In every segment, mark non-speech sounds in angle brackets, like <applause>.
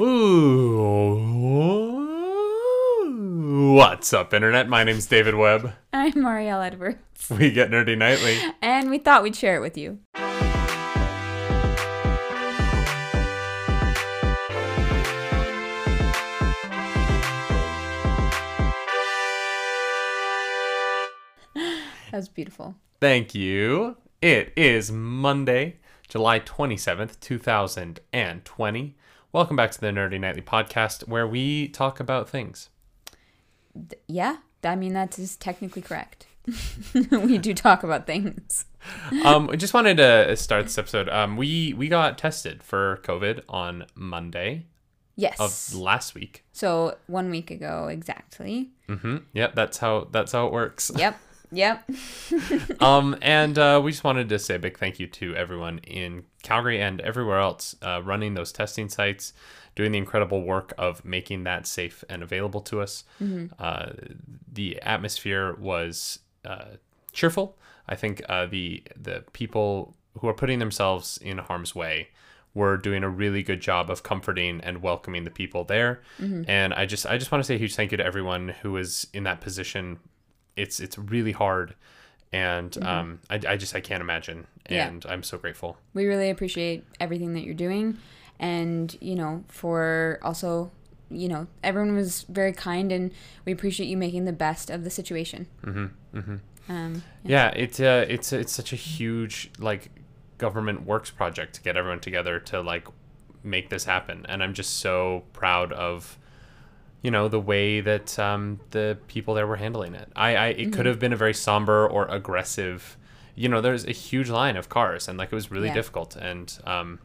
Ooh. What's up, Internet? My name's David Webb. I'm Marielle Edwards. We get nerdy nightly. And we thought we'd share it with you. That was beautiful. Thank you. It is Monday, July 27th, 2020. Welcome back to the Nerdy Nightly podcast where we talk about things. Yeah, I mean, that is technically correct. <laughs> we do talk about things. Um, I just wanted to start this episode. Um, we we got tested for COVID on Monday Yes. of last week. so one week ago, exactly. Mm-hmm. Yep, that's how that's how it works. Yep. <laughs> Yep. <laughs> um, and uh, we just wanted to say a big thank you to everyone in Calgary and everywhere else uh, running those testing sites, doing the incredible work of making that safe and available to us. Uh, the atmosphere was uh, cheerful. I think uh, the the people who are putting themselves in harm's way were doing a really good job of comforting and welcoming the people there. And I just I just want to say a huge thank you to everyone who was in that position it's it's really hard. And um I, I just i can't imagine. Yeah. and i'm so grateful. We really appreciate everything that you're doing. And you know for also you know everyone was very kind and we appreciate you making the best of the situation. Mm-hmm, mm-hmm. um yeah. It's uh it's it's such a huge like government works project to get everyone together to like make this happen. And i'm just so proud of you know the way that um the people there were handling it. I i it could have been a very somber or aggressive you know there's a huge line of cars and like it was really Yeah. difficult and um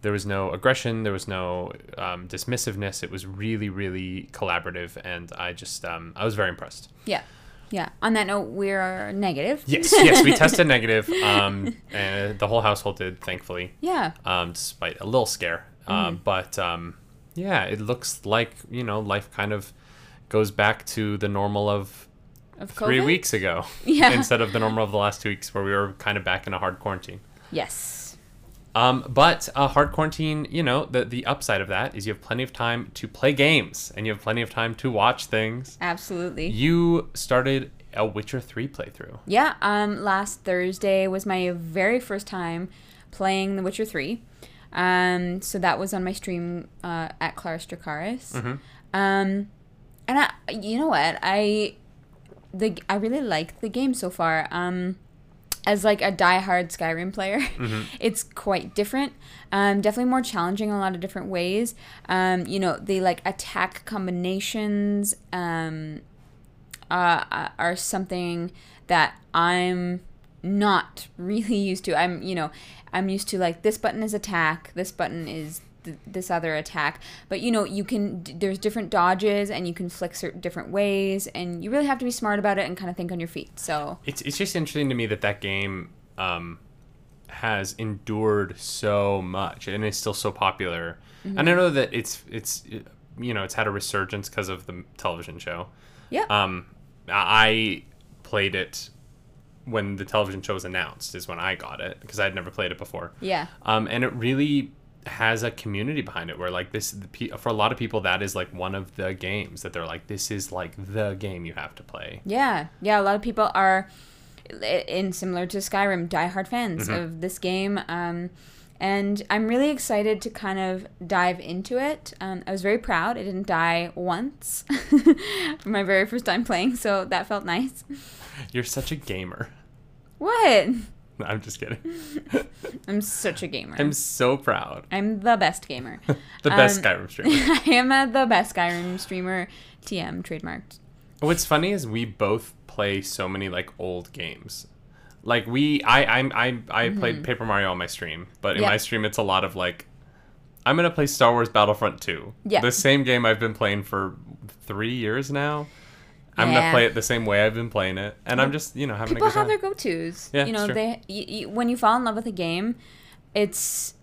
there was no aggression there was no um, dismissiveness. It was really really collaborative and i just um, i was very impressed. Yeah. Yeah. On that note we're negative. Yes. Yes we tested <laughs> negative um, and the whole household did thankfully. Yeah. Um, despite a little scare. Um, but um, yeah it looks like you know life kind of goes back to the normal of of three weeks ago <laughs> Yeah. <laughs> instead of the normal of the last two weeks where we were kind of back in a hard quarantine yes Um, but a hard quarantine, you know, the the upside of that is you have plenty of time to play games and you have plenty of time to watch things. absolutely You started a Witcher 3 playthrough. Yeah, um, last Thursday was my very first time playing The Witcher 3. Um, so that was on my stream uh, at Claris Dracaris. Um, and I, you know what? I the I really like the game so far. Um, as like a diehard Skyrim player, <laughs> it's quite different. Um, definitely more challenging in a lot of different ways. Um, you know, the like attack combinations. Um, uh, are something that I'm not really used to. I'm, you know, I'm used to like this button is attack, this button is th- this other attack. But you know, you can d- there's different dodges and you can flick certain different ways, and you really have to be smart about it and kind of think on your feet. So It's, it's just interesting to me that that game um, has endured so much and is still so popular. And I know that it's it's you know it's had a resurgence because of the television show. yeah, Um, I played it when the television show was announced. Is when I got it because I had never played it before. yeah, um, and it really has a community behind it where like this for a lot of people that is like one of the games that they're like this is like the game you have to play yeah, yeah. A lot of people are in similar to Skyrim, diehard fans of this game. Um, and I'm really excited to kind of dive into it. Um, I was very proud. I didn't die once <laughs> for my very first time playing, so that felt nice. You're such a gamer What? i'm just kidding <laughs> I'm such a gamer. i'm so proud I'm the best gamer. <laughs> the best Um, skyrim streamer <laughs> I am uh, the best Skyrim streamer. TM trademarked. what's funny is we both play so many like old games like we i i'm i i played paper mario on my stream but in Mm-hmm. My stream it's a lot of like i'm gonna play star wars battlefront 2 Yeah. the same game i've been playing for three years now i'm gonna play it the same way i've been playing it and i'm just you know having People a good have time their go-tos. Yeah, you know, they y y when you fall in love with a game, it's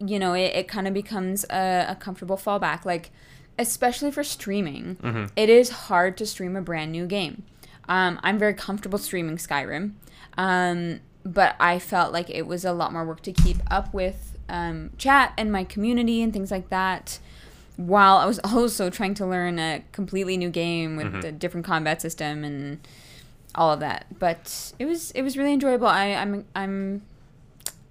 you know, it, it kind of becomes a, a comfortable fallback. Like especially for streaming, Mm-hmm. it is hard to stream a brand new game. Um, I'm very comfortable streaming Skyrim, um, but I felt like it was a lot more work to keep up with um, chat and my community and things like that. While I was <laughs> also trying to learn a completely new game with Mm-hmm. a different combat system and all of that. But it was it was really enjoyable. I, I'm I'm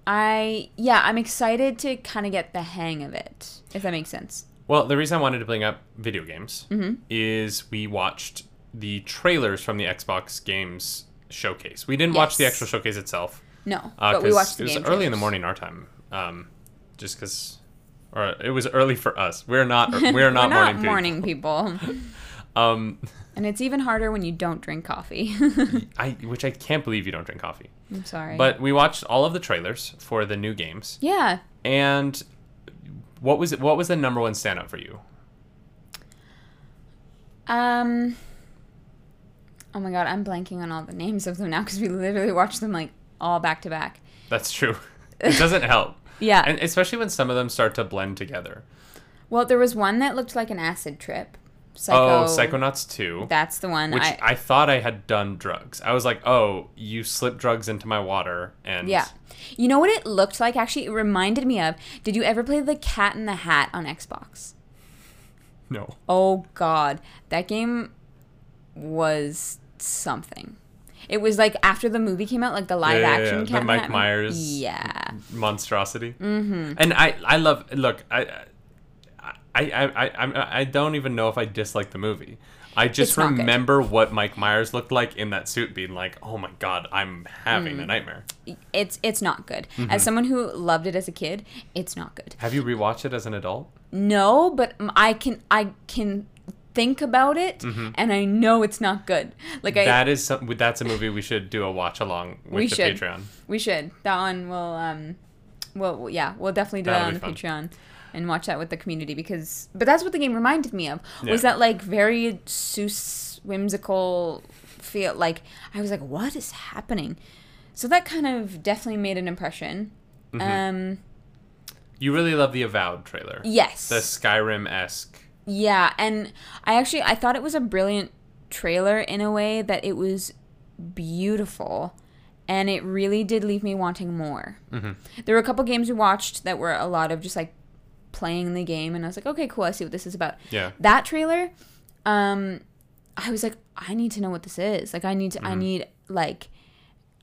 I yeah I'm excited to kind of get the hang of it if that makes sense. Well, the reason I wanted to bring up video games Mm-hmm. is we watched the trailers from the Xbox games showcase. We didn't watch the Yes. actual showcase itself. No, Uh, but we watched the it was early in the morning our time. Um, just because, or it was early for us. We're not. <laughs> We're not We're morning. not people. morning people. <laughs> Um, and it's even harder when you don't drink coffee. I which I can't believe you don't drink coffee. I'm sorry. But we watched all of the trailers for the new games, yeah, and what was it? What was the number one standout for you? Um. Oh my god, I'm blanking on all the names of them now because we literally watched them like all back to back. That's true. <laughs> It doesn't help, Yeah. and especially when some of them start to blend together. well, there was one that looked like an acid trip. Oh, Psycho. oh, Psychonauts two. That's the one. which I, I, thought I had done drugs. I was like, oh, you slipped drugs into my water, and yeah. You know what it looked like? Actually, it reminded me of. Did you ever play the Cat in the Hat on Xbox? no, Oh God, that game was something. It was like after the movie came out, like the live Yeah, yeah, action yeah, the Mike Hat. Myers Yeah. monstrosity. Mm-hmm. And I, I love. Look, I, I, I, I, I, don't even know if I dislike the movie. I just It's not good. remember what Mike Myers looked like in that suit, being like, "Oh my god, I'm having Mm. a nightmare." It's it's not good. Mm-hmm. As someone who loved it as a kid, it's not good. Have you rewatched it as an adult? No, but I can I can think about it and I know it's not good. Like I Mm-hmm. that is some, that's a movie we should do a watch along with We the should. Patreon. we should. That one will um well yeah, we'll definitely do That'll that on the Patreon and watch that with the community because but that's what the game reminded me of. Was that like very Seuss whimsical feel like I was like what is happening? So that kind of definitely made an impression. Mm-hmm. Um You really love the Avowed trailer. yes. The Skyrim esque. Yeah, and I actually I thought it was a brilliant trailer in a way that it was beautiful and it really did leave me wanting more. Mm-hmm. There were a couple games we watched that were a lot of just like playing the game and I was like, "Okay, cool. I see what this is about." Yeah. That trailer um I was like, "I need to know what this is." Like I need to I need like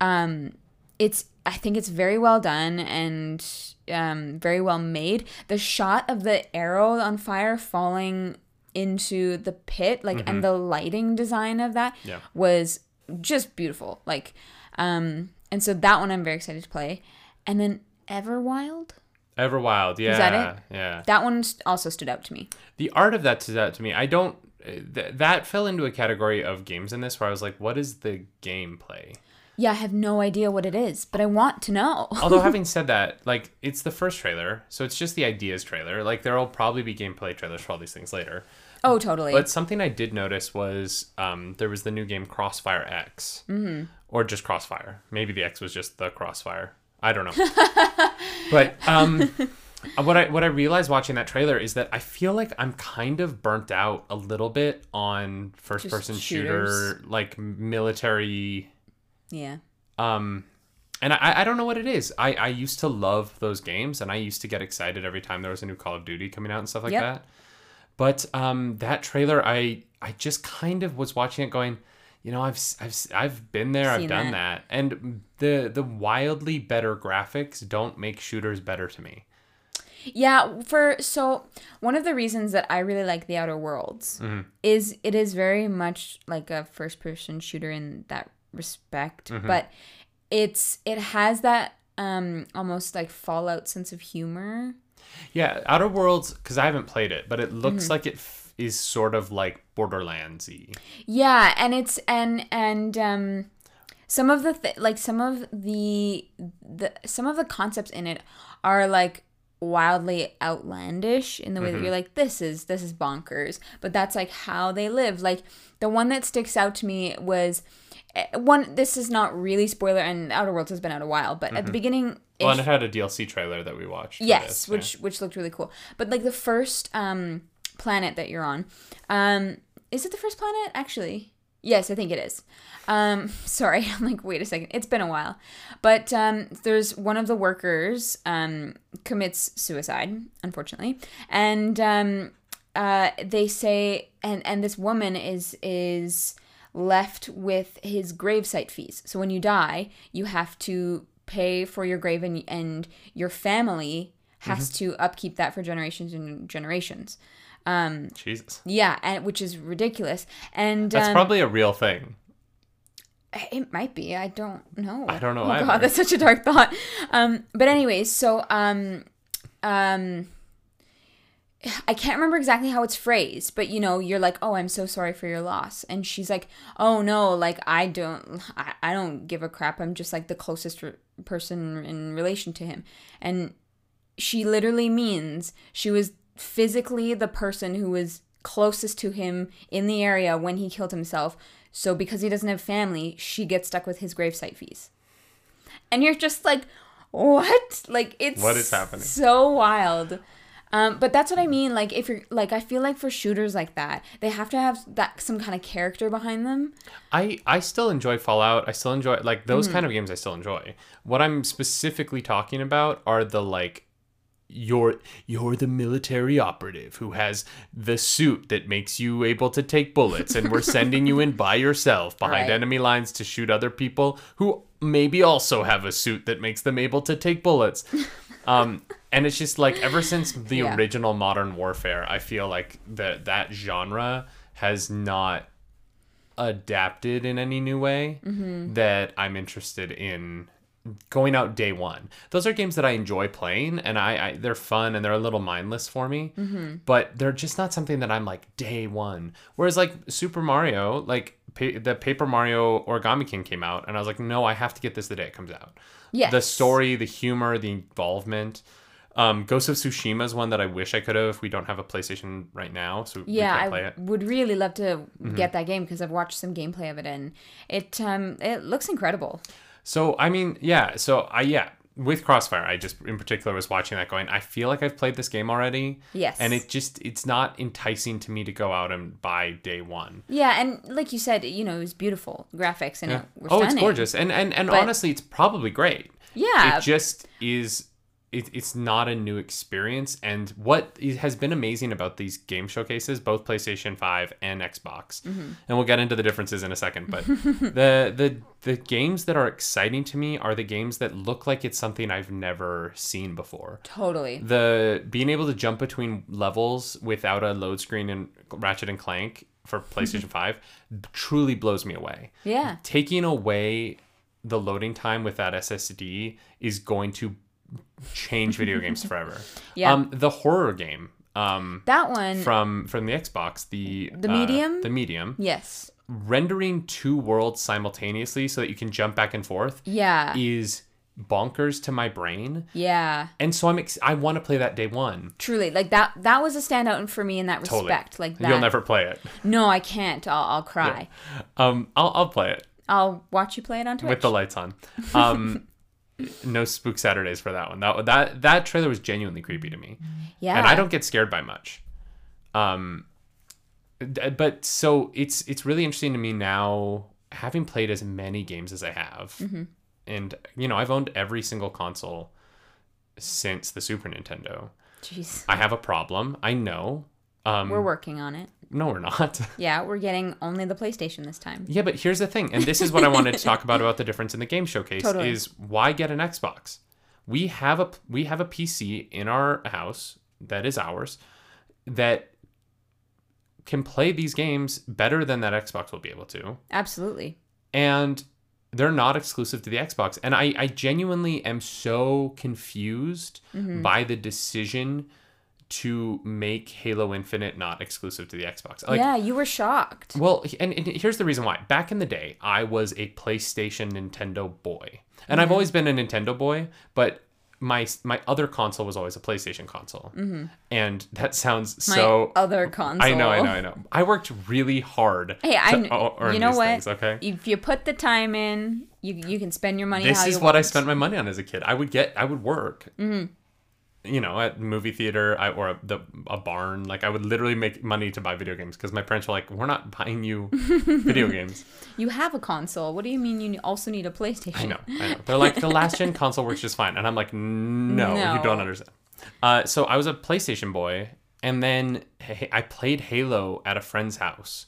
um it's I think it's very well done and um, very well made. The shot of the arrow on fire falling into the pit, like, and the lighting design of that Yeah. was just beautiful. Like, um, and so that one I'm very excited to play. And then Everwild, Everwild. Yeah. Is that it? Yeah. that one also stood out to me. The art of that stood out to me. I don't. Th- that fell into a category of games in this where I was like, what is the gameplay? Yeah, I have no idea what it is, but I want to know. <laughs> Although having said that, like it's the first trailer, so it's just the ideas trailer. Like there will probably be gameplay trailers for all these things later. oh, totally. But something I did notice was um, there was the new game Crossfire X, mm-hmm. or just Crossfire. Maybe the X was just the Crossfire. I don't know. <laughs> but um, what I what I realized watching that trailer is that I feel like I'm kind of burnt out a little bit on first person shooter, like military yeah. um and I, I don't know what it is. I, I used to love those games and I used to get excited every time there was a new Call of Duty coming out and stuff like Yep. that. But um that trailer I I just kind of was watching it going, you know, I've I've I've been there, I've done that. that. And the the wildly better graphics don't make shooters better to me. Yeah, for so one of the reasons that I really like the Outer Worlds Mm-hmm. is it is very much like a first person shooter in that respect, Mm-hmm. but it's it has that um almost like Fallout sense of humor. Yeah, Outer Worlds cuz I haven't played it, but it looks Mm-hmm. like it f- is sort of like Borderlandsy. Yeah, and it's and and um some of the th- like some of the the some of the concepts in it are like wildly outlandish in the way that you're like this is this is bonkers. But that's like how they live. Like the one that sticks out to me was eh, one this is not really spoiler and outer worlds has been out a while but at the beginning Well, and it had a DLC trailer that we watched. yes this, yeah. which which looked really cool. But like the first um planet that you're on um is it the first planet? Actually yes i think it is um <laughs> sorry i'm like wait a second it's been a while but um there's one of the workers um commits suicide unfortunately and um uh, they say, and and this woman is is left with his gravesite fees. So when you die, you have to pay for your grave, and and your family has Mm-hmm. to upkeep that for generations and generations. Jesus. Yeah, and which is ridiculous. And That's um, probably a real thing. It might be. I don't know. I don't know Oh either. god, that's such a dark thought. Um, but anyways, so um, um, I can't remember exactly how it's phrased, but you know, you're like, "Oh, I'm so sorry for your loss," and she's like, "Oh no, like I don't, I, I don't give a crap. I'm just like the closest re- person in relation to him," and she literally means she was physically the person who was closest to him in the area when he killed himself. So because he doesn't have family, she gets stuck with his gravesite fees. And you're just like, what? Like it's What is happening? So wild. Um, but that's what I mean. Like if you're like, I feel like for shooters like that, they have to have that some kind of character behind them. I I still enjoy Fallout. I still enjoy like Mm-hmm. those kind of games. I still enjoy. What I'm specifically talking about are the like you're you're the military operative who has the suit that makes you able to take bullets and we're sending you in by yourself <laughs> behind Right. enemy lines to shoot other people who maybe also have a suit that makes them able to take bullets <laughs> um and it's just like ever since the Yeah. original modern warfare i feel like that that genre has not adapted in any new way that I'm interested in going out day one. Those are games that I enjoy playing, and I, I they're fun and they're a little mindless for me. But they're just not something that I'm like day one. Whereas like Super Mario, like pa- the Paper Mario Origami King came out, and I was like, no, I have to get this the day it comes out. Yes. The story, the humor, the involvement. Um, Ghost of Tsushima is one that I wish I could have. If we don't have a PlayStation right now, so we Yeah, I. Mm-hmm. would really love to get that game because I've watched some gameplay of it and it um it looks incredible. So I mean, yeah. So I yeah with Crossfire, I just in particular was watching that going. I feel like I've played this game already. Yes. And it just it's not enticing to me to go out and buy day one. Yeah, and like you said, you know, it was beautiful graphics and Yeah. it were Oh, it's gorgeous, and and and But- honestly, it's probably great. Yeah, It just is. It, it's not a new experience, and what has been amazing about these game showcases, both PlayStation Five and Xbox, Mm-hmm. and we'll get into the differences in a second. But <laughs> the the the games that are exciting to me are the games that look like it's something I've never seen before. totally. The being able to jump between levels without a load screen and Ratchet and Clank for <laughs> PlayStation Five truly blows me away Yeah. taking away the loading time with that SSD is going to change video games forever. <laughs> Yeah. Um, the horror game um, That one from from the Xbox, the The uh, Medium? the medium, Yes. rendering two worlds simultaneously so that you can jump back and forth Yeah. is bonkers to my brain. Yeah. And so I'm ex- I want to play that day one. Truly. Like that that was a standout for me in that Totally. respect. Like that. You'll never play it. No, I can't. I'll I'll cry. Um, I'll I'll play it. I'll watch you play it on Twitch. with the lights on. Um, <laughs> no spook Saturdays for that one. That that that trailer was genuinely creepy to me, yeah. and I don't get scared by much. Um, but so it's it's really interesting to me now, having played as many games as I have, Mm-hmm. and you know I've owned every single console since the Super Nintendo. Jeez. I have a problem. I know. Um, We're working on it. No, we're not. <laughs> Yeah, we're getting only the PlayStation this time. Yeah, but here's the thing, and this is what I wanted to talk about about the difference in the game showcase Totally. is why get an Xbox? We have a we have a PC in our house that is ours that can play these games better than that Xbox will be able to. Absolutely. And they're not exclusive to the Xbox. And I, I genuinely am so confused Mm-hmm. by the decision to make Halo Infinite not exclusive to the Xbox. Like yeah, you were shocked. well, and, and here's the reason why. Back in the day, I was a PlayStation Nintendo boy. And I've always been a Nintendo boy, but my my other console was always a PlayStation console. And that sounds My so other console. I know, I know, I know. I worked really hard Hey, I you know what? things, okay? If you put the time in, you you can spend your money This how is what I spent my money on as a kid. I would get I would work. Mm-hmm. You know, at movie theater I, or a, the, a barn. Like I would literally make money to buy video games because my parents were like, "We're not buying you video <laughs> games." You have a console. What do you mean you also need a PlayStation? I know, I know. They're like the last gen <laughs> console works just fine, and I'm like, no, No. you don't understand. Uh, so I was a PlayStation boy, And then I played Halo at a friend's house,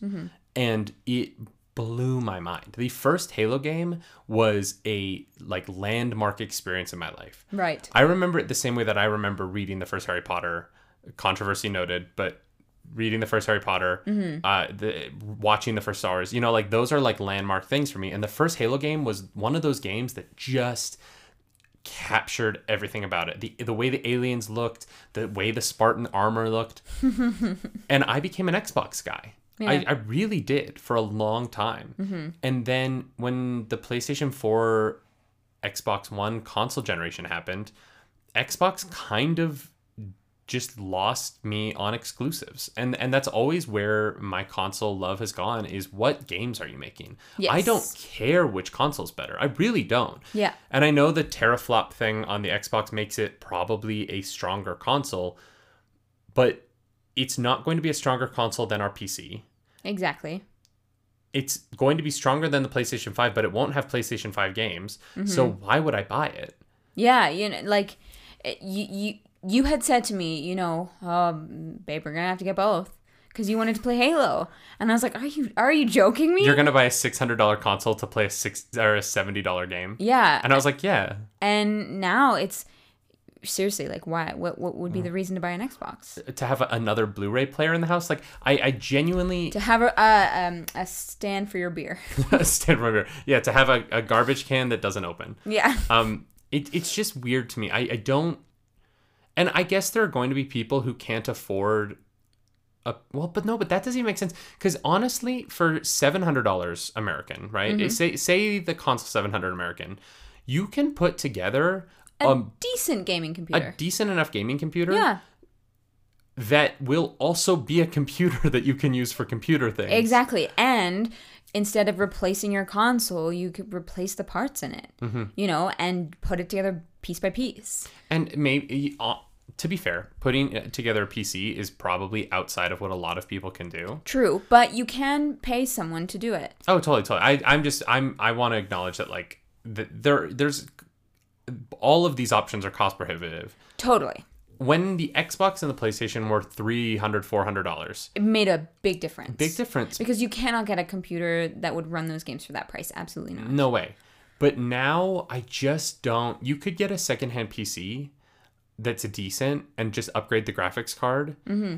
and it blew my mind. The first Halo game was a like landmark experience in my life. Right. I remember it the same way that I remember reading the first Harry Potter, controversy noted, but reading the first Harry Potter, uh, the watching the first Star Wars, you know, like those are like landmark things for me. And the first Halo game was one of those games that just captured everything about it. The the way the aliens looked, the way the Spartan armor looked. <laughs> and I became an Xbox guy. I, Yeah. I really did for a long time. Mm-hmm. And then when the PlayStation 4 Xbox One console generation happened, Xbox kind of just lost me on exclusives. And and that's always where my console love has gone is what games are you making? I don't care which console's better. I really don't. Yeah. And I know the teraflop thing on the Xbox makes it probably a stronger console, but it's not going to be a stronger console than our PC. Exactly. It's going to be stronger than the PlayStation 5, but it won't have PlayStation 5 games. So why would I buy it? Yeah, you know, like you you you had said to me, you know, um, babe, we're gonna have to get both because you wanted to play Halo, and I was like, are you are you joking me? You're going to buy a $600 console to play a 6 or a $70 game. yeah, And I was like, yeah. and now it's seriously like, why? What what Mm. would be the reason to buy an Xbox? To have a, another Blu-ray player in the house, like I, I genuinely To have a uh, um, a stand for your beer. <laughs> stand remember, yeah, to have a, a garbage can that doesn't open. yeah. um it, it's just weird to me I, I don't and i guess there are going to be people who can't afford a well but no but that doesn't even make sense because honestly for $700 american right say say the console 700 american you can put together A a, decent gaming computer. a decent enough gaming computer yeah, that will also be a computer <laughs> that you can use for computer things exactly. And instead of replacing your console, you could replace the parts in it. Mm-hmm. You know, and put it together piece by piece. And maybe, uh, to be fair, putting uh, together a PC is probably outside of what a lot of people can do. True, but you can pay someone to do it. Oh, totally, totally. I, I'm just, I'm, I want to acknowledge that, like, th- there, there's, all of these options are cost prohibitive. Totally. When the Xbox and the PlayStation were $300, $400, It made a big difference. big difference. Because you cannot get a computer that would run those games for that price. Absolutely not. No way. But now I just don't. You could get a secondhand PC that's decent and just upgrade the graphics card mm-hmm.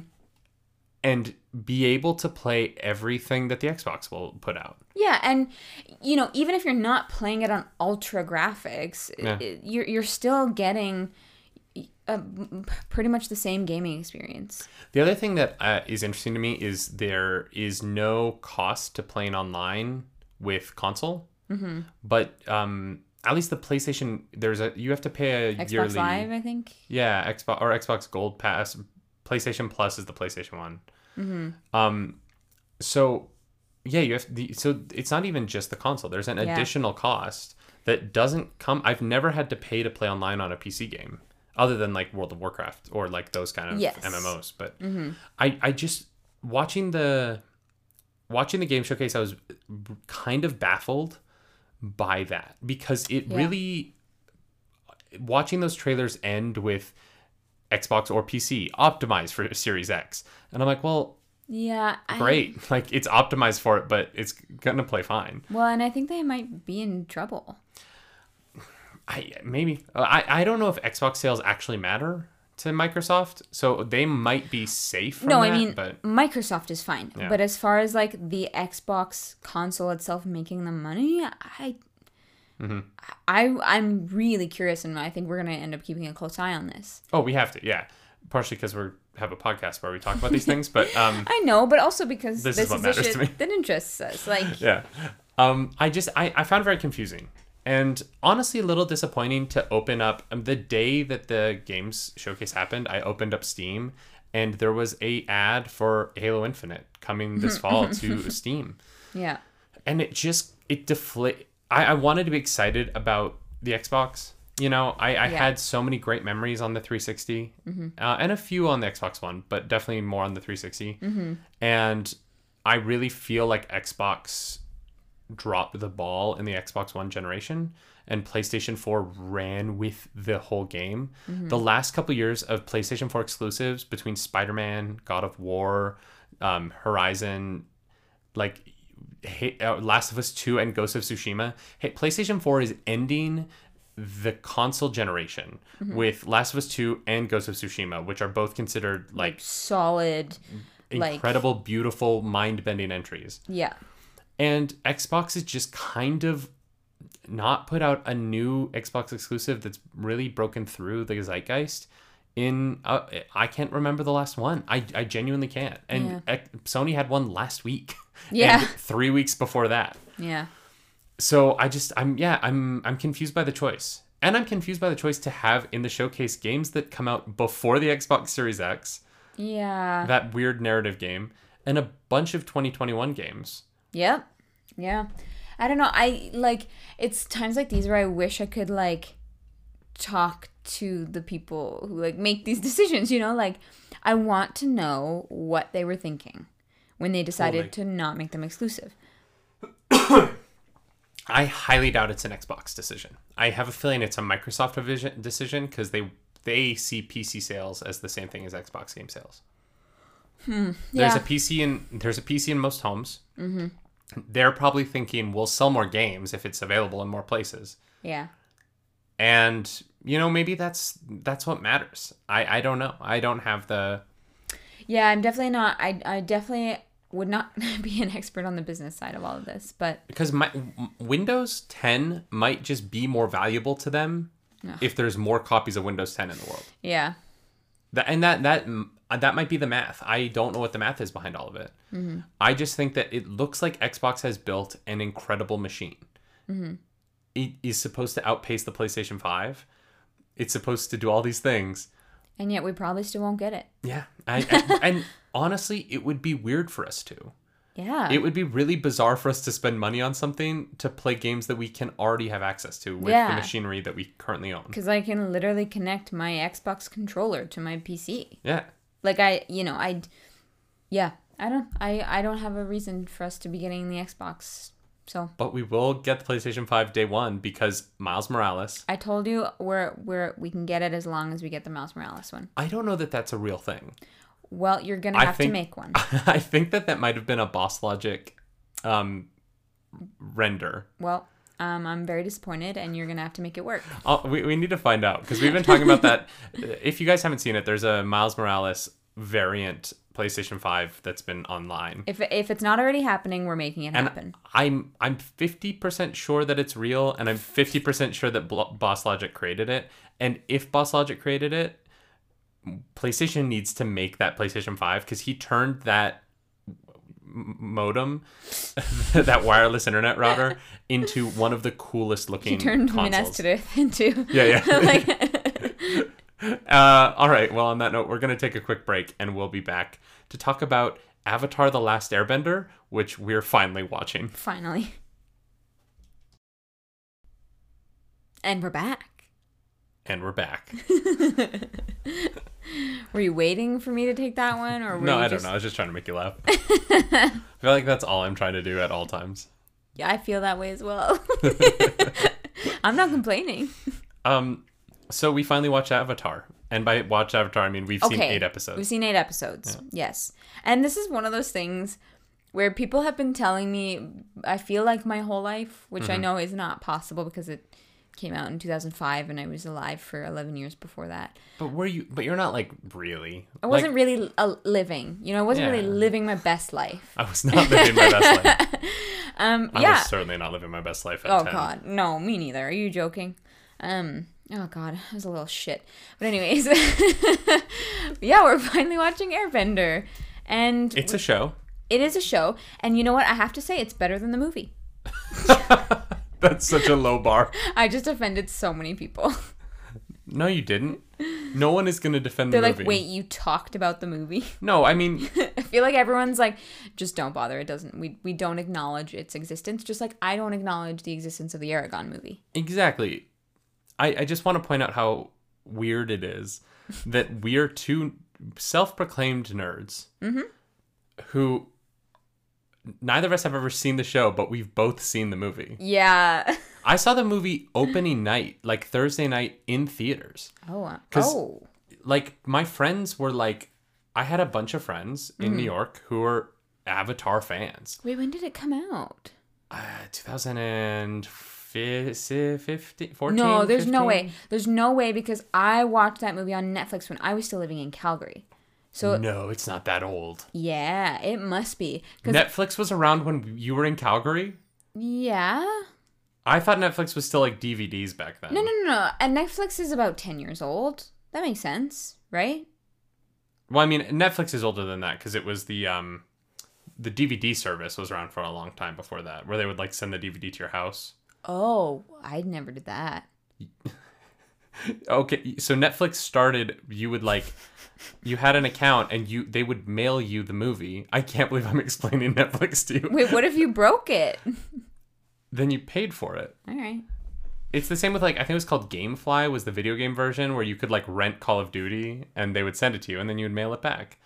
And be able to play everything that the Xbox will put out. Yeah, and you know, even if you're not playing it on ultra graphics, Yeah. you're you're still getting a, pretty much the same gaming experience. The other thing that uh, is interesting to me is there is no cost to playing online with console, mm-hmm. but um, at least the PlayStation, there's a you have to pay a Xbox yearly. Live, I think. Yeah, Xbox or Xbox Gold Pass. PlayStation Plus is the PlayStation one. Um, so yeah, you have the so it's not even just the console. There's an Yeah. additional cost that doesn't come. I've never had to pay to play online on a PC game, other than like World of Warcraft or like those kind of Yes. MMOs. But I I just watching the watching the game showcase, I was kind of baffled by that because it Yeah. really watching those trailers end with Xbox or PC optimized for Series X, and I'm like, well, Yeah. I, great, <laughs> like it's optimized for it, but it's gonna play fine. Well, and I think they might be in trouble. I maybe uh, I I don't know if Xbox sales actually matter to Microsoft, so they might be safe. No, that, I mean but Microsoft is fine, Yeah. but as far as like the Xbox console itself making the money, I. Mm-hmm. I I'm really curious, and I think we're gonna end up keeping a close eye on this. oh, we have to, yeah, partially because we have a podcast where we talk about these things, but um, <laughs> I know, but also because This this, is what is, matters a to shit me. that interests us. Like, <laughs> yeah um i just I, I found it very confusing and honestly a little disappointing to open up um, the day that the games showcase happened i opened up steam and there was a ad for halo infinite coming this <laughs> fall to steam yeah, and it just it deflate I, I wanted to be excited about the xbox. You know i, I Yeah. had so many great memories on the 360 uh, and a few on the xbox one but definitely more on the 360 and i really feel like xbox dropped the ball in the Xbox One generation, and PlayStation 4 ran with the whole game. The last couple years of PlayStation 4 exclusives between Spider Man, God of War, um, Horizon, like uh, Last of Us 2 and Ghost of Tsushima, hey, PlayStation 4 is ending the console generation with Last of Us 2 and Ghost of Tsushima, which are both considered like Solid. like- incredible, beautiful, mind bending entries. Yeah. And Xbox is just kind of not put out a new Xbox exclusive that's really broken through the zeitgeist. In uh, I can't remember the last one. I, I genuinely can't. And Yeah. Sony had one last week. <laughs> Yeah. and three weeks before that. Yeah. So I just I'm yeah I'm I'm confused by the choice, and I'm confused by the choice to have in the showcase games that come out before the Xbox Series X, Yeah. that weird narrative game, and a bunch of 2021 games. Yep. Yeah. I don't know. I like it's times like these where I wish I could like talk to the people who like make these <laughs> decisions, you know? Like I want to know what they were thinking when they decided to not make them exclusive. <coughs> I highly doubt it's an Xbox decision. I have a feeling it's a Microsoft decision because they they see PC sales as the same thing as Xbox game sales. There's Yeah. a PC in there's a PC in most homes. Mm-hmm. They're probably thinking we'll sell more games if it's available in more places. Yeah. and you know maybe that's that's what matters. I i don't know. I don't have the Yeah, I'm definitely not I I definitely would not <laughs> be an expert on the business side of all of this, but because my windows 10 might just be more valuable to them if there's more copies of windows 10 in the world. Yeah. that and that that that might be the math. I don't know what the math is behind all of it. Mm-hmm. I just think that it looks like xbox has built an incredible machine. Mm-hmm. It is supposed to outpace the playstation 5 it's supposed to do all these things And yet we probably still won't get it. Yeah, I, I- <laughs> and honestly, it would be weird for us to. Yeah. It would be really bizarre for us to spend money on something to play games that we can already have access to with the machinery that we currently own. Because I can literally connect my Xbox controller to my PC. Yeah, Like I, you know, I, yeah, I don't, I, I don't have a reason for us to be getting the Xbox. So but we will get the PlayStation 5 day one because Miles Morales. I told you where we're we can get it as long as we get the Miles Morales one. I don't know that that's a real thing. Well, you're gonna I have think- to make one. <laughs> I think that that might have been a Boss Logic um, render. Well, um, I'm very disappointed, and you're gonna have to make it work. Uh, we, we need to find out because we've been talking about that. <laughs> If you guys haven't seen it, there's a Miles Morales variant PlayStation 5 that's been online. If if it's not already happening, we're making it And happen. I'm I'm 50% sure that it's real and I'm 50% sure that Blo- Boss Logic created it. And if Boss Logic created it, PlayStation needs to make that PlayStation 5 cuz he turned that modem <laughs> that wireless internet router into one of the coolest looking He turned consoles. Minas Tirith into Yeah, yeah. <laughs> like Uh, all right. Well, on that note, we're going to take a quick break and we'll be back to talk about Avatar The Last Airbender, which we're finally watching. finally. And we're back. And we're back. <laughs> Were you waiting for me to take that one, or were no, I just... don't know. I was just trying to make you laugh. <laughs> I feel like that's all I'm trying to do at all times. Yeah, I feel that way as well. <laughs> I'm not complaining. Um, so we finally watched Avatar. And by watch Avatar, I mean we've seen eight episodes. We've seen eight episodes. Yes. And this is one of those things where people have been telling me, I feel like my whole life, which Mm-hmm. I know is not possible because it came out in 2005 and I was alive for 11 years before that. But were you? But you're not like really. I wasn't really uh, living, you know, I wasn't really living my best life. I was not living my best life. <laughs> Um, I yeah. was certainly not living my best life at Oh 10. god, no, me neither. Are you joking? Um, oh god, I was a little shit. But anyways, <laughs> yeah, we're finally watching Airbender, and It's a show. it is a show. And you know what? I have to say, it's better than the movie. <laughs> That's such a low bar. I just offended so many people. No, you didn't. No one is going to defend They're the like, movie. "Wait, you talked about the movie?" <laughs> No, I mean, I feel like everyone's like, "Just don't bother. It doesn't. We we don't acknowledge its existence. Just like I don't acknowledge the existence of the Eragon movie." exactly. I, I just want to point out how weird it is that we are two self proclaimed nerds who neither of us have ever seen the show, but we've both seen the movie. Yeah. <laughs> I saw the movie opening night, like Thursday night in theaters. Oh. uh, Oh. Like my friends were like I had a bunch of friends in Mm-hmm. New York who were Avatar fans. Wait, when did it come out? Uh, 2015, 14, No, there's no way. There's no way because I watched that movie on Netflix when I was still living in Calgary. So No, it's not that old. yeah, it must be. Cause Netflix was around when you were in Calgary. yeah. I thought Netflix was still like DVDs back then. No, no, no, no. And Netflix is about ten years old. That makes sense, right? Well, I mean, Netflix is older than that because it was the um, the DVD service was around for a long time before that, where they would like send the DVD to your house. Oh, I never did that. <laughs> Okay, so Netflix started. You would like, you had an account, and you they would mail you the movie. I can't believe I'm <laughs> explaining Netflix to you. Wait, what if you broke it? <laughs> Then you paid for it. All right. It's the same with like I think it was called GameFly was the video game version where you could like rent Call of Duty and they would send it to you and then you would mail it back.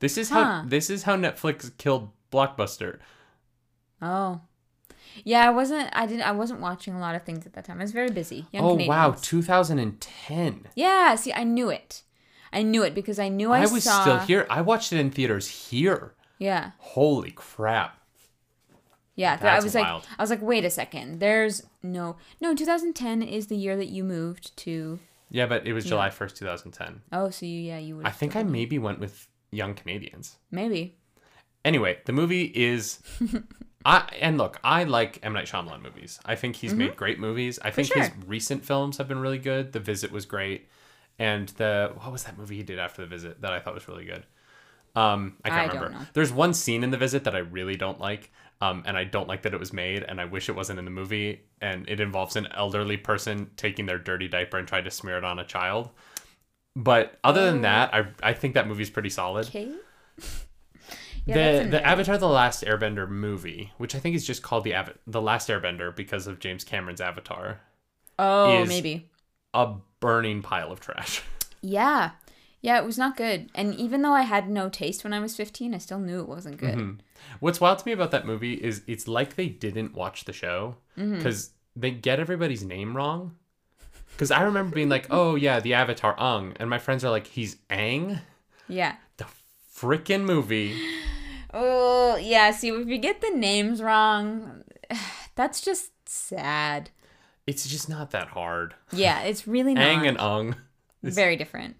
This is how this is how Netflix killed Blockbuster. Oh. Yeah, I wasn't. I didn't. I wasn't watching a lot of things at that time. I was very busy. Young oh wow, 2010. Yeah. See, I knew it. I knew it because I knew I, I was saw. still here. I watched it in theaters here. Yeah. Holy crap. Yeah. I was wild. like, I was like, wait a second. There's no, no. 2010 is the year that you moved to. Yeah, but it was July 1st, 2010. Oh, so you, yeah, you would. I think I maybe went with Young Canadians. maybe. Anyway, the movie is <laughs> I and look, I like M Night Shyamalan movies. I think he's made great movies. I think his Mm-hmm. recent films have been really good. The Visit was great, and the what was that movie he did after The Visit that I thought was really good? Um, I can't I don't remember. know. There's one scene in The Visit that I really don't like, um, and I don't like that it was made, and I wish it wasn't in the movie. And it involves an elderly person taking their dirty diaper and trying to smear it on a child. But other Oh. than that, I I think that movie's pretty solid Okay. <laughs> Yeah, the the. Avatar: The Last Airbender movie, which I think is just called the Ava- the Last Airbender because of James Cameron's Avatar, Oh, maybe. a burning pile of trash. <laughs> Yeah. Yeah, it was not good. And even though I had no taste when I was 15, I still knew it wasn't good. Mm-hmm. What's wild to me about that movie is it's like they didn't watch the show Mm-hmm. because they get everybody's name wrong. Because I remember being like, "Oh yeah, the Avatar Ung," and my friends are like, "He's Ang." Yeah. Freaking movie. Oh, yeah. See, if you get the names wrong, <sighs> that's just sad. It's just not that hard. Yeah, it's really <laughs> not. Aang and Ung. Very different.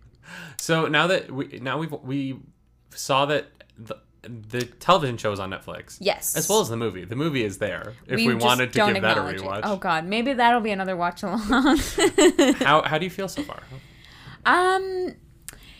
So now that we now we we saw that the the television show is on Netflix. Yes. As well as the movie. The movie is there. If we, just wanted to give that a acknowledge it. rewatch. Oh God, maybe that'll be another watch along. How <laughs> how do you feel so far? um,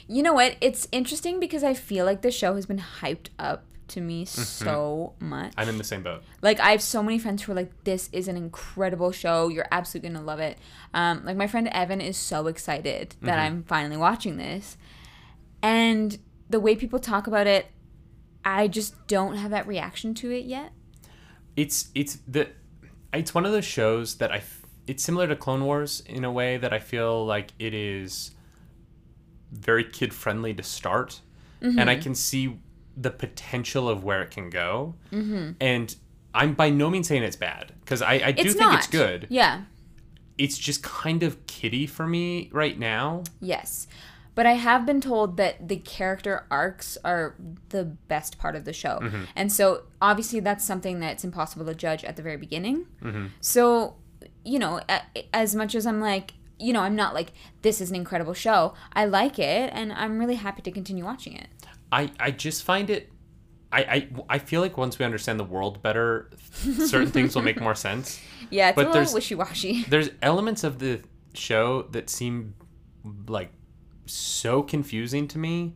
you know what? It's interesting because I feel like the show has been hyped up to me Mm-hmm. so much. I'm in the same boat. Like I have so many friends who are like, "This is an incredible show. You're absolutely gonna love it." Um, like my friend Evan is so excited that I'm finally watching this, and the way people talk about it, I just don't have that reaction to it yet. It's it's the it's one of those shows that I f- it's similar to Clone Wars in a way that I feel like it is very kid friendly to start, and Mm-hmm. I can see the potential of where it can go. Mm-hmm. And I'm by no means saying it's bad because I, I do It's think not it's good. Yeah. It's just kind of kiddie for me right now. Yes. But I have been told that the character arcs are the best part of the show. Mm-hmm. And so obviously that's something that's impossible to judge at the very beginning. Mm-hmm. So, you know, as much as I'm like, you know, I'm not like, this is an incredible show. I like it and I'm really happy to continue watching it. I, I just find it I, I I feel like once we understand the world better, certain things will make more sense. <laughs> Yeah, it's But a little there's- wishy washy. <laughs> There's elements of the show that seem like so confusing to me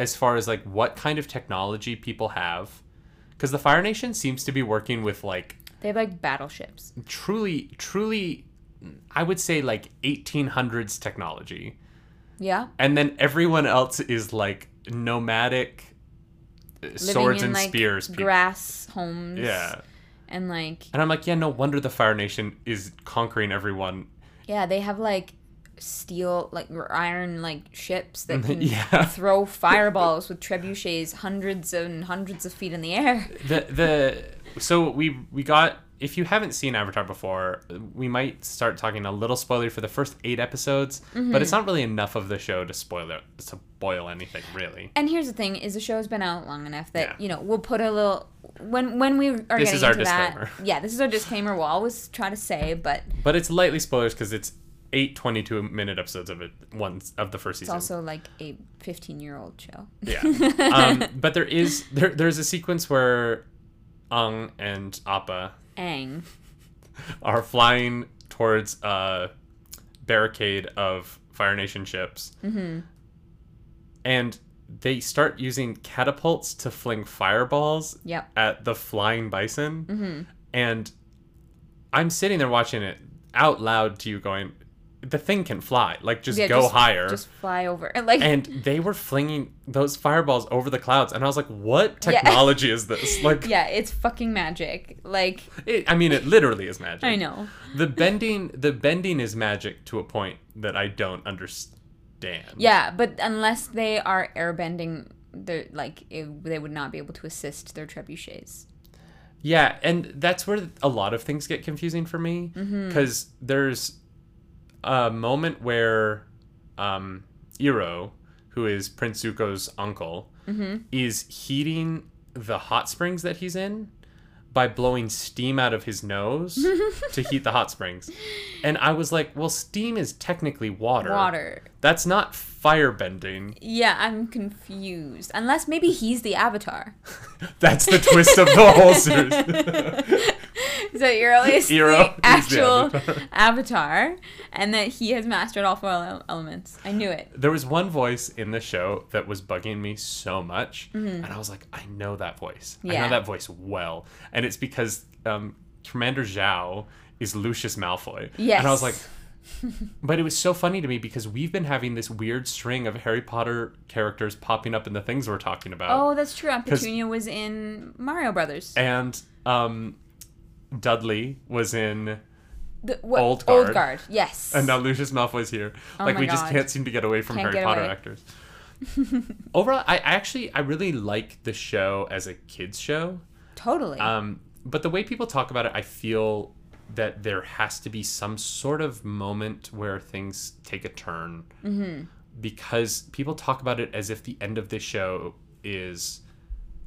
as far as like what kind of technology people have. Because the Fire Nation seems to be working with like They have like battleships. truly, truly, I would say like 1800s technology. Yeah. And then everyone else is like nomadic uh, Living swords in and like spears people. grass homes. Yeah. And like And I'm like, yeah, no wonder the Fire Nation is conquering everyone. Yeah, they have like steel like iron like ships that <laughs> can Yeah. throw fireballs with trebuchets hundreds and hundreds of feet in the air. the the so we we got if you haven't seen Avatar before, we might start talking a little spoiler for the first eight episodes, but it's not really enough of the show to spoil it to spoil anything really. And here's the thing: is the show's been out long enough that Yeah. you know we'll put a little when when we are This getting is our into that. Yeah, this is our disclaimer. We'll always try to say, but But it's lightly spoilers because it's eight 22 minute episodes of it once of the first season. it's also like a 15 year old show. Yeah. um, <laughs> but there is there there's a sequence where Ung and Appa Aang. are flying towards a barricade of Fire Nation ships. Mm-hmm. And they start using catapults to fling fireballs Yep. at the flying bison. Mm-hmm. And I'm sitting there watching it out loud to you going, the thing can fly. Like, just Yeah, go just- higher. Just fly over and like and they were flinging those fireballs over the clouds. And I was like, what Yeah. <laughs> technology is this? Like, yeah, it's fucking magic. Like it, I mean, it literally is magic. I know. the bending the bending is magic to a point that I don't understand. Yeah, but unless they are airbending, they're like it, they would not be able to assist their trebuchets. Yeah, and that's where a lot of things get confusing for me Mm-hmm. because there's a moment where um Iroh, who is Prince Zuko's uncle, Mm-hmm. is heating the hot springs that he's in by blowing steam out of his nose <laughs> to heat the hot springs. And I was like, well, steam is technically water. Water. That's not fire bending. Yeah, I'm confused. Unless maybe he's the avatar. <laughs> That's the twist of the whole series. <laughs> So <laughs> Iroh is Iroh the is the actual avatar. <laughs> avatar. and that he has mastered all four elements. I knew it. There was one voice in the show that was bugging me so much, and I was like, I know that voice. Yeah. I Mm-hmm. Know that voice well, and it's because um, Commander Zhao is Lucius Malfoy. Yes. And I was like, <laughs> but it was so funny to me because we've been having this weird string of Harry Potter characters popping up in the things we're talking about. Oh, that's true. Aunt 'Cause- Petunia was in Mario Brothers. And um, Dudley was in, The, what, Old Guard. Old Guard. Yes. and now Lucius Malfoy's here. like Oh my we just can't seem to get away from Can't Harry Potter away. actors. <laughs> Overall, I I actually I really like the show as a kids show. totally. Um, but the way people talk about it, I feel that there has to be some sort of moment where things take a turn. Mm-hmm. Because people talk about it as if the end of this show is,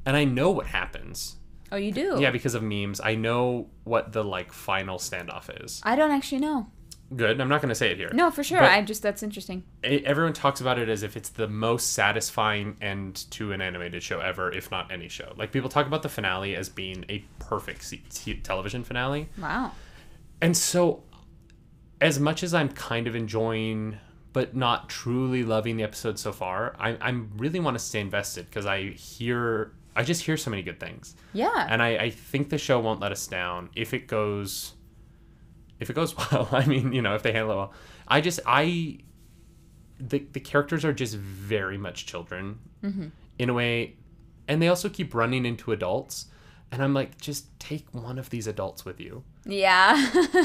and I know what happens. Oh, you do. Yeah, because of memes, I know what the like final standoff is. I don't actually know. Good. I'm not going to say it here. No, for sure. But- I just that's interesting. it, everyone talks about it as if it's the most satisfying end to an animated show ever, if not any show. Like people talk about the finale as being a perfect se- television finale, Wow. and so as much as I'm kind of enjoying, but not truly loving the episode so far, I I really want to stay invested because I hear I just hear so many good things, Yeah. and I I think the show won't let us down if it goes. If it goes <laughs> well, I mean, you know, if they handle it well, I just I the the characters are just very much children mm-hmm. in a way, and they also keep running into adults, and I'm like, just take one of these adults with you. yeah.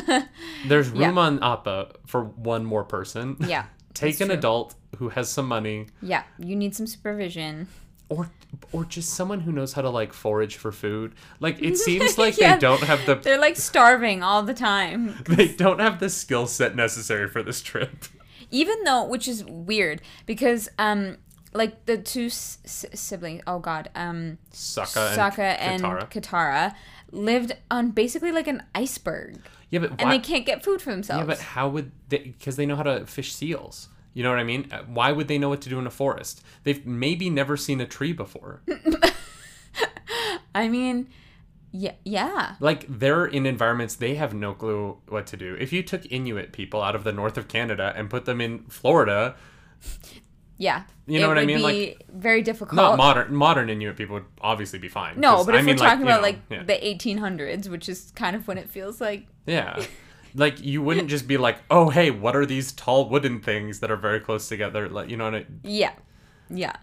<laughs> There's Yeah. room on Appa for one more person. yeah. <laughs> take an true. adult who has some money, Yeah. You need some supervision. Or or just someone who knows how to like forage for food. Like it <laughs> seems like <laughs> Yeah. they don't have the They're like starving all the time. <laughs> they don't have the skill set necessary for this trip. Even though, which is weird, because um, like the two s- siblings. Oh God. Um, Sokka, Sokka and, and Katara. Katara lived on basically like an iceberg, Yeah, but and they can't get food for themselves. Yeah, but how would they? Because they know how to fish seals. You know what I mean? Uh, Why would they know what to do in a forest? They've maybe never seen a tree before. <laughs> I mean, yeah, yeah. like they're in environments they have no clue what to do. If you took Inuit people out of the north of Canada and put them in Florida, Yeah. You know it what I mean? Be very difficult. not modern modern Inuit people would obviously be fine. No, but if I mean, we're talking you about know, like yeah. the 1800s, which is kind of when it feels like Yeah. <laughs> Like you wouldn't just be like, "Oh, hey, what are these tall wooden things that are very close together?" Like, you know what I mean? yeah, yeah.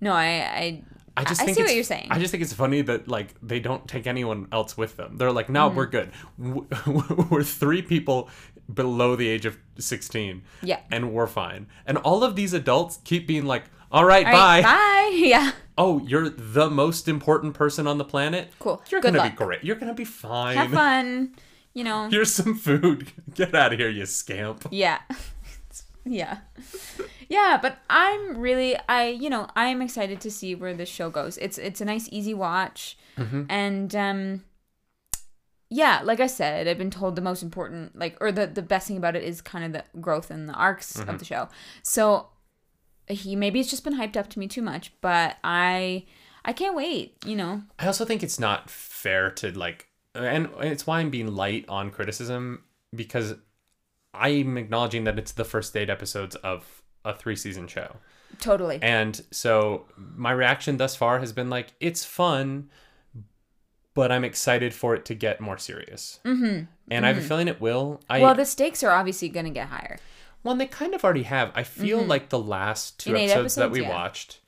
No, I, I I just I think see what you're saying. I just think it's funny that like they don't take anyone else with them. They're like, no, Mm-hmm. we're good. <laughs> We're three people below the age of sixteen. Yeah. and we're fine. And all of these adults keep being like, all right, All bye. right, bye. <laughs> Yeah. Oh, you're the most important person on the planet. Cool. You're Good gonna luck. be great. You're gonna be fine. Have fun. You know. Here's some food. <laughs> Get out of here, you scamp. Yeah. <laughs> yeah. Yeah, but I'm really I you know, I'm excited to see where this show goes. It's it's a nice easy watch. Mm-hmm. And um yeah, like I said, I've been told the most important like or the the best thing about it is kind of the growth and the arcs Mm-hmm. of the show. So he maybe it's just been hyped up to me too much, but I I can't wait, you know. I also think it's not fair to like, and it's why I'm being light on criticism because I'm acknowledging that it's the first eight episodes of a three season show. Totally. And so my reaction thus far has been like, it's fun, but I'm excited for it to get more serious. Mm-hmm. And I have a feeling it will. I, well, the stakes are obviously going to get higher. Well, and they kind of already have. I feel like the last two Mm-hmm. Eight episodes, that we yeah. Mm-hmm. watched.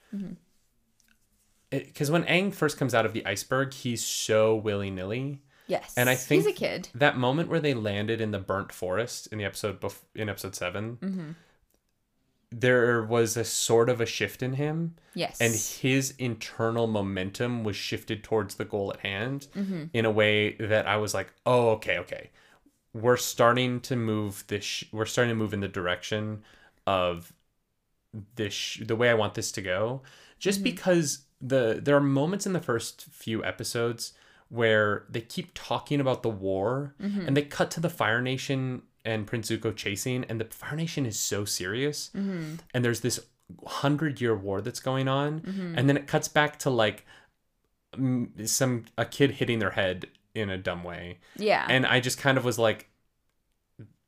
Because when Aang first comes out of the iceberg, he's so willy nilly. Yes. And I think he's a kid. that moment where they landed in the burnt forest in the episode bef- in episode 7 Mm-hmm. there was a sort of a shift in him, Yes. and his internal momentum was shifted towards the goal at hand Mm-hmm. in a way that I was like, oh, okay, okay, we're starting to move this. Sh- we're starting to move in the direction of this sh- the way I want this to go. Just Mm-hmm. because the there are moments in the first few episodes where they keep talking about the war Mm-hmm. and they cut to the Fire Nation and Prince Zuko chasing and the Fire Nation is so serious Mm-hmm. and there's this hundred year war that's going on Mm-hmm. and then it cuts back to like some a kid hitting their head in a dumb way yeah. and I just kind of was like,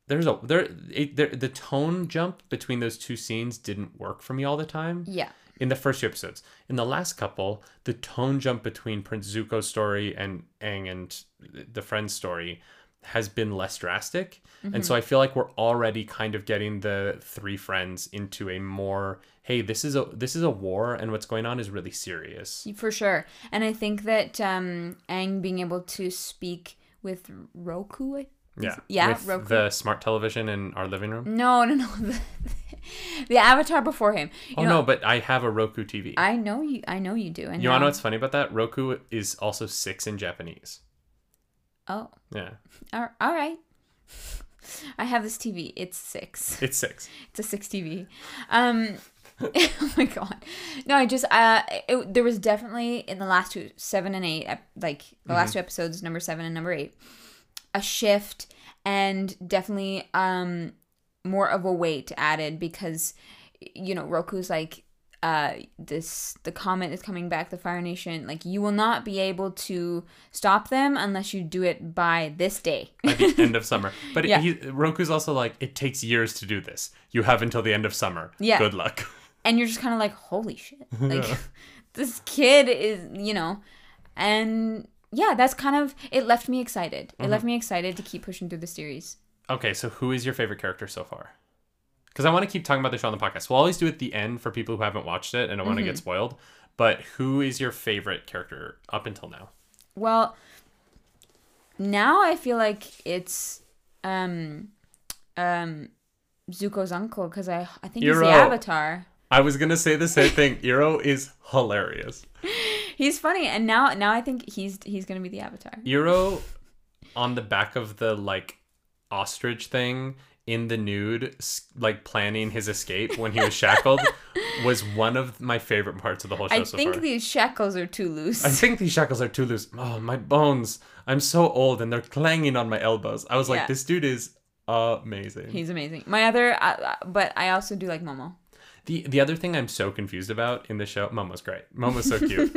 "There's a there, it, there the tone jump between those two scenes didn't work for me all the time yeah. In the first few episodes. In the last couple, the tone jump between Prince Zuko's story and Aang and the friend's story has been less drastic, and so I feel like we're already kind of getting the three friends into a more hey this is a this is a war and what's going on is really serious. For sure. And I think that um Aang being able to speak with Roku. I- Yeah, Yeah, with Roku. the smart television in our living room. No, no, no. <laughs> <laughs> The, avatar before him. You Oh know, no, but I have a Roku TV. I know you. I know you do. And you want to know what's funny about that? Roku is also six in Japanese. Oh, Yeah, <laughs> all right. <laughs> I have this TV. It's six. it's six. It's a six TV. Um, oh my god. No, I just uh, it, there was definitely in the last two, seven and eight, like the last two episodes, number seven and number eight, a shift and definitely um more of a weight added because you know Roku's like uh this the comet is coming back the fire nation like you will not be able to stop them unless you do it by this day At the <laughs> end of summer. But Yeah. he, Roku's also like, it takes years to do this. You have until the end of summer. Yeah. Good luck. <laughs> and you're just kind of like holy shit <laughs> like this kid is you know and yeah that's kind of it left me excited it left me excited to keep pushing through the series Okay, so who is your favorite character so far? Because I want to keep talking about the show on the podcast. We'll always do it at the end for people who haven't watched it and don't want Mm-hmm. to get spoiled. But who is your favorite character up until now? well now i feel like it's um um zuko's uncle because i i think he's the avatar I was gonna say the same thing. <laughs> Iroh is hilarious. <laughs> he's funny and now now i think he's he's gonna be the avatar Iroh on the back of the like ostrich thing in the nude, like planning his escape when he was <laughs> shackled, was one of my favorite parts of the whole show i so think far. these shackles are too loose I think these shackles are too loose. Oh, my bones. I'm so old and they're clanging on my elbows. I was like, this dude is amazing. he's amazing my other uh, uh, but i also do like momo The the other thing I'm so confused about in the show, Momo's great. Momo's so cute.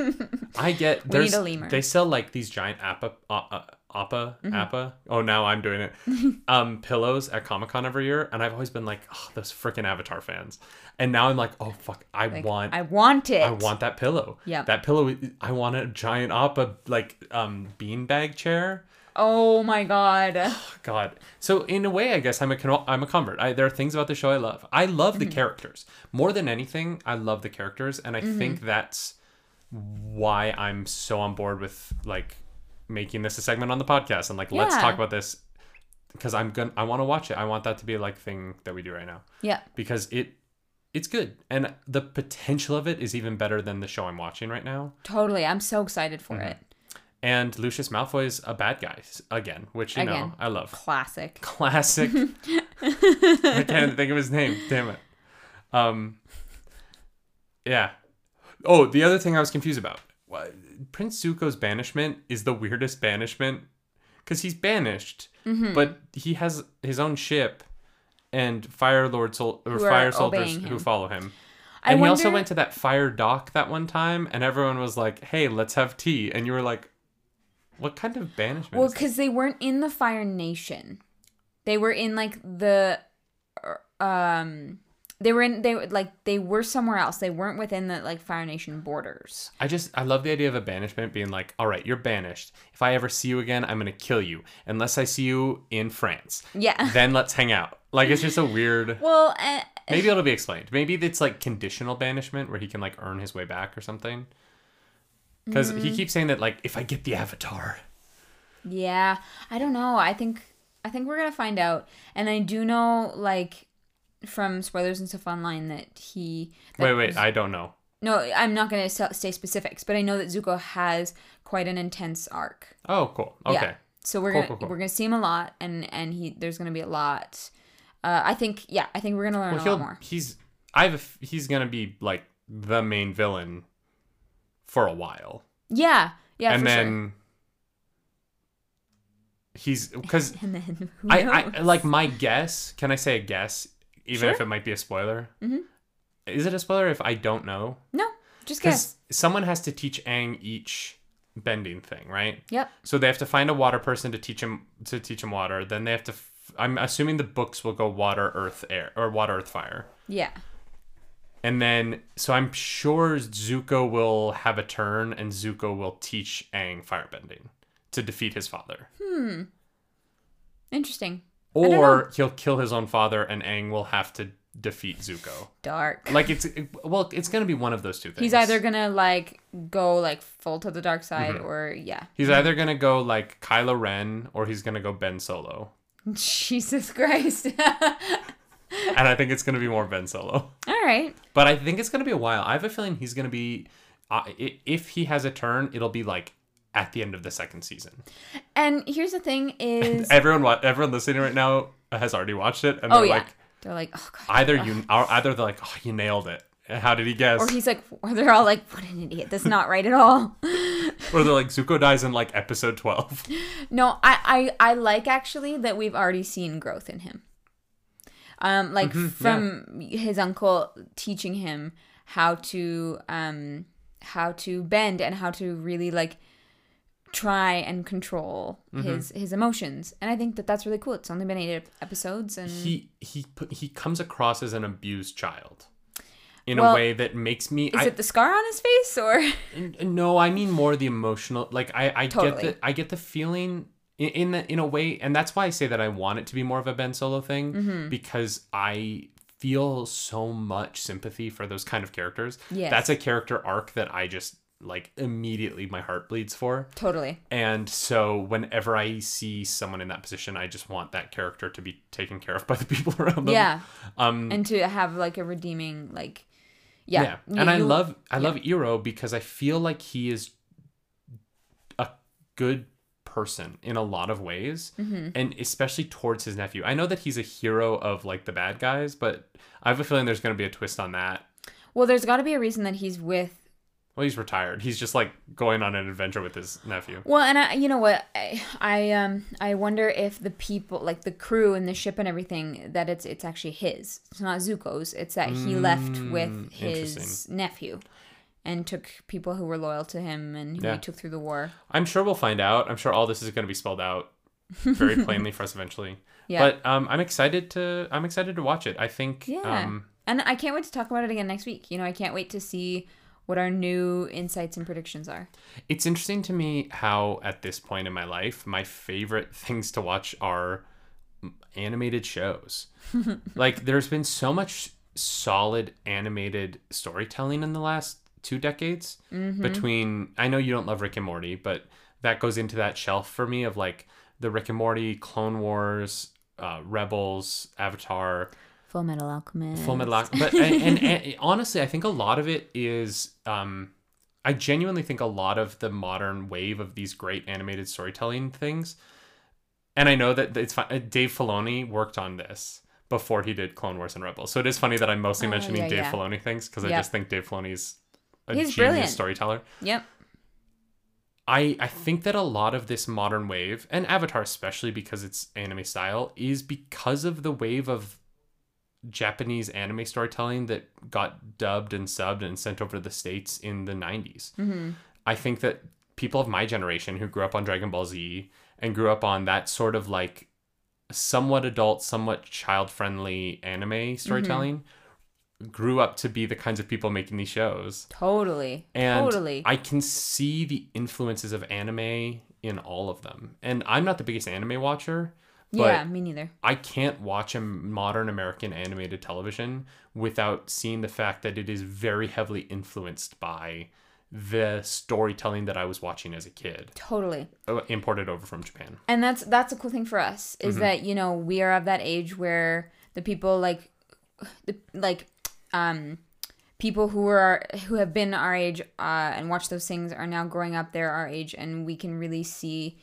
<laughs> I get there's need a lemur. they sell like these giant appa uh, uh, appa Mm-hmm. appa. Oh, now I'm doing it. <laughs> um, pillows at Comic Con every year, and I've always been like, oh, those freaking Avatar fans. And now I'm like, oh fuck, I Like, want. I want it. I want that pillow. Yeah. That pillow. I want a giant appa like um beanbag chair. Oh my god. God. So in a way, I guess I'm a con- I'm a convert. I, there are things about the show I love. I love the characters more than anything. I love the characters, and I think that's why I'm so on board with like making this a segment on the podcast and like let's talk about this because I'm gonna I want to watch it. I want that to be like thing that we do right now Yeah. because it it's good and the potential of it is even better than the show I'm watching right now. Totally. I'm so excited for Mm-hmm. it. And Lucius Malfoy is a bad guy again, which you know I love. Classic. <laughs> Classic. <laughs> I can't think of his name. Damn it. Um. Yeah. Oh, the other thing I was confused about. Prince Zuko's banishment is the weirdest banishment because he's banished, Mm-hmm. but he has his own ship and Fire Lord sol- or Fire soldiers who follow him. I And he also went to that fire dock that one time, and everyone was like, "Hey, let's have tea," and you were like, "What kind of banishment?" Well, because they weren't in the Fire Nation. They were in like the, uh, um, they were in they were like they were somewhere else. They weren't within the like Fire Nation borders. I just I love the idea of a banishment being like, all right, you're banished. If I ever see you again, I'm gonna kill you unless I see you in France. Yeah. <laughs> Then let's hang out. Like it's just a weird. <laughs> Well, uh, Maybe it'll be explained. Maybe it's like conditional banishment where he can like earn his way back or something. Because he keeps saying that like if I get the avatar. yeah. I don't know. I think I think we're gonna find out. And I do know like from spoilers and stuff online that he. That Wait, wait, I don't know. No, I'm not gonna s- say specifics, but I know that Zuko has quite an intense arc. Oh, cool. Okay. Yeah. So we're Cool, gonna cool, cool. we're gonna see him a lot, and and he there's gonna be a lot. Uh, I think yeah, I think we're gonna learn Well, a lot more. he's I have he's gonna be like the main villain for a while. Yeah, yeah, and then he's because. <laughs> And then who I. I like my guess. Can I say a guess, even if it might be a spoiler? Mm-hmm. Is it a spoiler if I don't know? no, just guess. Because someone has to teach Aang each bending thing, right? Yep. So they have to find a water person to teach him to teach him water. Then they have to. F- I'm assuming the books will go water, earth, air, or water, earth, fire. Yeah. And then, so I'm sure Zuko will have a turn, and Zuko will teach Aang firebending to defeat his father. Hmm. Interesting. Or he'll kill his own father, and Aang will have to defeat Zuko. Dark. Like it's well, it's gonna be one of those two things. He's either gonna like go like full to the dark side, Mm-hmm. or yeah. he's either gonna go like Kylo Ren, or he's gonna go Ben Solo. <laughs> Jesus Christ. <laughs> And I think it's gonna be more Ben Solo. All right. But I think it's gonna be a while. I have a feeling he's gonna be, uh, if he has a turn, it'll be like at the end of the second season. And here's the thing: is <laughs> Everyone, wa- everyone listening right now has already watched it, and oh they're yeah, like, they're like oh god. either you, either they're like, oh, you nailed it. How did he guess? Or he's like, or they're all like, what an idiot. That's not right at all. <laughs> Or they're like, Zuko dies in like episode twelve. No, I, I, I like actually that we've already seen growth in him. Um, like from his uncle teaching him how to um how to bend and how to really like try and control his his emotions, and I think that that's really cool. It's only been eight episodes, and he he he comes across as an abused child in Well, a way that makes me. is I, it the scar on his face or? <laughs> No, I mean more the emotional. Like I, I Totally. get the, I get the feeling in, in the, in a way, and that's why I say that I want it to be more of a Ben Solo thing Mm-hmm. because I feel so much sympathy for those kind of characters. Yes. that's a character arc that I just like immediately my heart bleeds for. Totally. And so whenever I see someone in that position, I just want that character to be taken care of by the people <laughs> around them. Yeah, Um. and to have like a redeeming like, yeah, Yeah, You- and I you- love I love Iroh because I feel like he is a good person in a lot of ways, Mm-hmm. and especially towards his nephew. I know that he's a hero of like the bad guys, but I have a feeling there's going to be a twist on that. Well, there's got to be a reason that he's with Well, he's retired. He's just like going on an adventure with his nephew. Well, and I, you know what, I, I um, I wonder if the people, like the crew and the ship and everything, that it's it's actually his. It's not Zuko's. It's that he left with Mm, his nephew, and took people who were loyal to him and who Yeah. he took through the war. I'm sure we'll find out. I'm sure all this is going to be spelled out very <laughs> plainly for us eventually. Yeah. But um, I'm excited to I'm excited to watch it. I think Yeah, um, and I can't wait to talk about it again next week. You know, I can't wait to see what our new insights and predictions are. It's interesting to me how, at this point in my life, my favorite <laughs> things to watch are animated shows. <laughs> like, there's been so much solid animated storytelling in the last two decades Mm-hmm. between. I know you don't love Rick and Morty, but that goes into that shelf for me of like the Rick and Morty, Clone Wars, uh, Rebels, Avatar, Full Metal Alchemist. Full Metal Alchemist. But and, and, and <laughs> honestly, I think a lot of it is. Um, I genuinely think a lot of the modern wave of these great animated storytelling things, and I know that it's fine. Dave Filoni worked on this before he did Clone Wars and Rebels, so it is funny that I'm mostly Oh, mentioning yeah, Dave yeah. Filoni things because I just think Dave Filoni's a He's genius brilliant. storyteller. Yep. I I think that a lot of this modern wave and Avatar especially because it's anime style is because of the wave of Japanese anime storytelling that got dubbed and subbed and sent over to the states in the 90s. Mm-hmm. I think that people of my generation who grew up on Dragon Ball Z and grew up on that sort of like somewhat adult, somewhat child friendly anime storytelling grew up to be the kinds of people making these shows. Totally. And totally. I can see the influences of anime in all of them. And I'm not the biggest anime watcher, yeah, me neither. I can't watch a modern American animated television without seeing the fact that it is very heavily influenced by the storytelling that I was watching as a kid, Totally. uh, imported over from Japan. and that's that's a cool thing for us is Mm-hmm. that you know we are of that age where the people like the like um people who are who have been our age uh and watched those things are now growing up they're our age and we can really see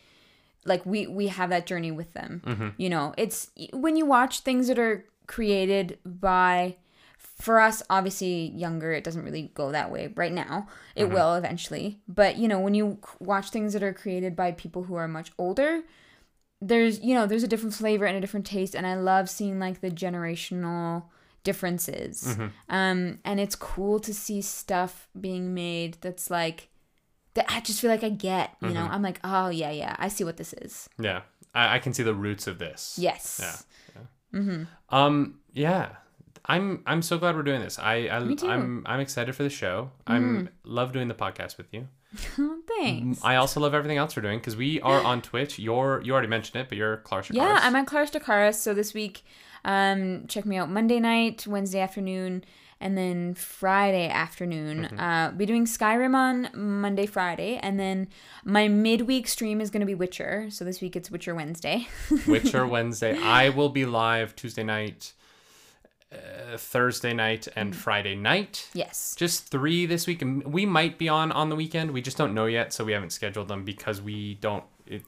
like we we have that journey with them Mm-hmm. you know it's when you watch things that are created by for us obviously younger it doesn't really go that way right now it Mm-hmm. will eventually but you know when you watch things that are created by people who are much older there's you know there's a different flavor and a different taste and i love seeing like the generational differences Mm-hmm. um and it's cool to see stuff being made that's like that i just feel like i get you Mm-hmm. know i'm like oh yeah yeah i see what this is Yeah, I, I can see the roots of this. yes Yeah. Um. Yeah. I'm I'm so glad we're doing this. I, I Me too. I'm I'm excited for the show. I'm love doing the podcast with you. <laughs> oh, thanks I also love everything else we're doing because we are on Twitch. You're you already mentioned it, but you're Clarissa. Yeah, I'm at Clara Stakaris. So this week, um, check me out Monday night, Wednesday afternoon, and then Friday afternoon. Mm-hmm. Uh, be doing Skyrim on Monday, Friday, and then my midweek stream is going to be Witcher. So this week it's Witcher Wednesday. <laughs> Witcher Wednesday. I will be live Tuesday night, uh, Thursday night, Mm-hmm. and Friday night. yes. Just three this week. and We might be on on the weekend. We just don't know yet, so we haven't scheduled them because we don't. It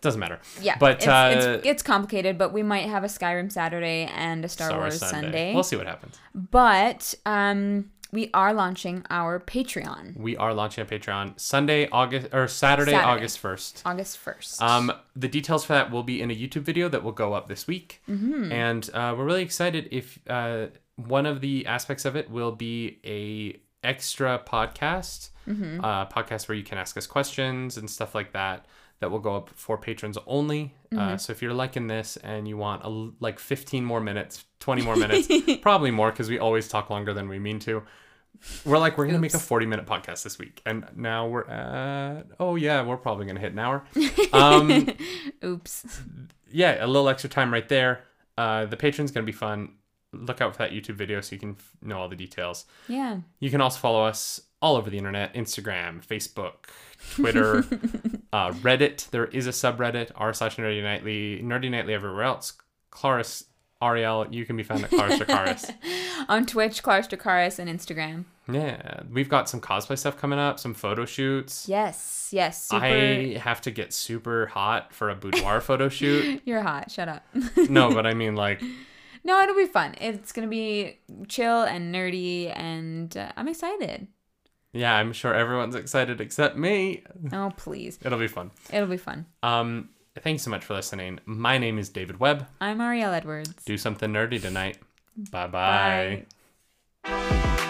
doesn't matter. Yeah, but it's, uh, it's it's complicated, but we might have a Skyrim Saturday and a Star, Wars Sunday. We'll see what happens. But um, we are launching our Patreon We are launching a Patreon Sunday, August or Saturday, Saturday. August first. August first. Um, the details for that will be in a YouTube video that will go up this week, Mm-hmm. and uh, we're really excited. If uh, one of the aspects of it will be a extra podcast, Mm-hmm. uh, podcast where you can ask us questions and stuff like that. That will go up for patrons only. Mm-hmm. Uh, so if you're liking this and you want a, like 15 more minutes, 20 more minutes, <laughs> probably more because we always talk longer than we mean to. We're like, we're going to make a 40 minute podcast this week. And now we're at, oh yeah, we're probably going to hit an hour. <laughs> Um, Oops. yeah, a little extra time right there. Uh, the Patreon's going to be fun. Look out for that YouTube video so you can f- know all the details. Yeah. You can also follow us all over the internet Instagram, Facebook, Twitter, <laughs> uh, Reddit. There is a subreddit, r slash nerdy nightly, nerdy nightly everywhere else. Claris, Ariel, you can be found at Claris Dracaris. <laughs> On Twitch, Clara Stakaris, and Instagram. Yeah, we've got some cosplay stuff coming up, some photo shoots. Yes, yes. Super. I have to get super hot for a boudoir photo <laughs> shoot. You're hot. Shut up. No, but I mean like no, it'll be fun. It's gonna be chill and nerdy, and uh, I'm excited. Yeah, I'm sure everyone's excited except me. Oh please, It'll be fun. it'll be fun. Um, thanks so much for listening. My name is David Webb. I'm Ariel Edwards. Do something nerdy tonight. Bye-bye. Bye.